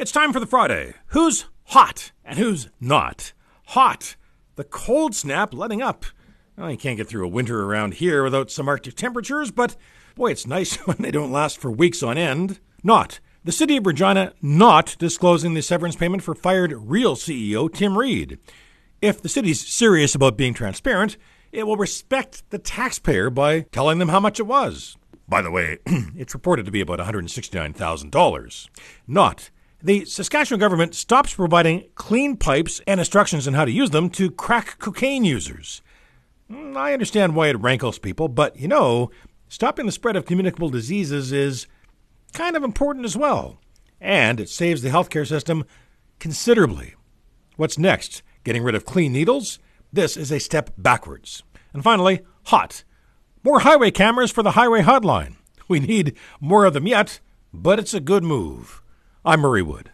It's time for the Friday. Who's hot and who's not? Hot. The cold snap letting up. Well, you can't get through a winter around here without some Arctic temperatures, but boy, it's nice when they don't last for weeks on end. Not. The city of Regina not disclosing the severance payment for fired real CEO Tim Reid. If the city's serious about being transparent, it will respect the taxpayer by telling them how much it was. By the way, it's reported to be about $169,000. Not. The Saskatchewan government stops providing clean pipes and instructions on how to use them to crack cocaine users. Mm, I understand why it rankles people, but you know, stopping the spread of communicable diseases is kind of important as well. And it saves the healthcare system considerably. What's next? Getting rid of clean needles? This is a step backwards. And finally, hot. More highway cameras for the highway hotline. We need more of them yet, but it's a good move. I'm Murray Wood.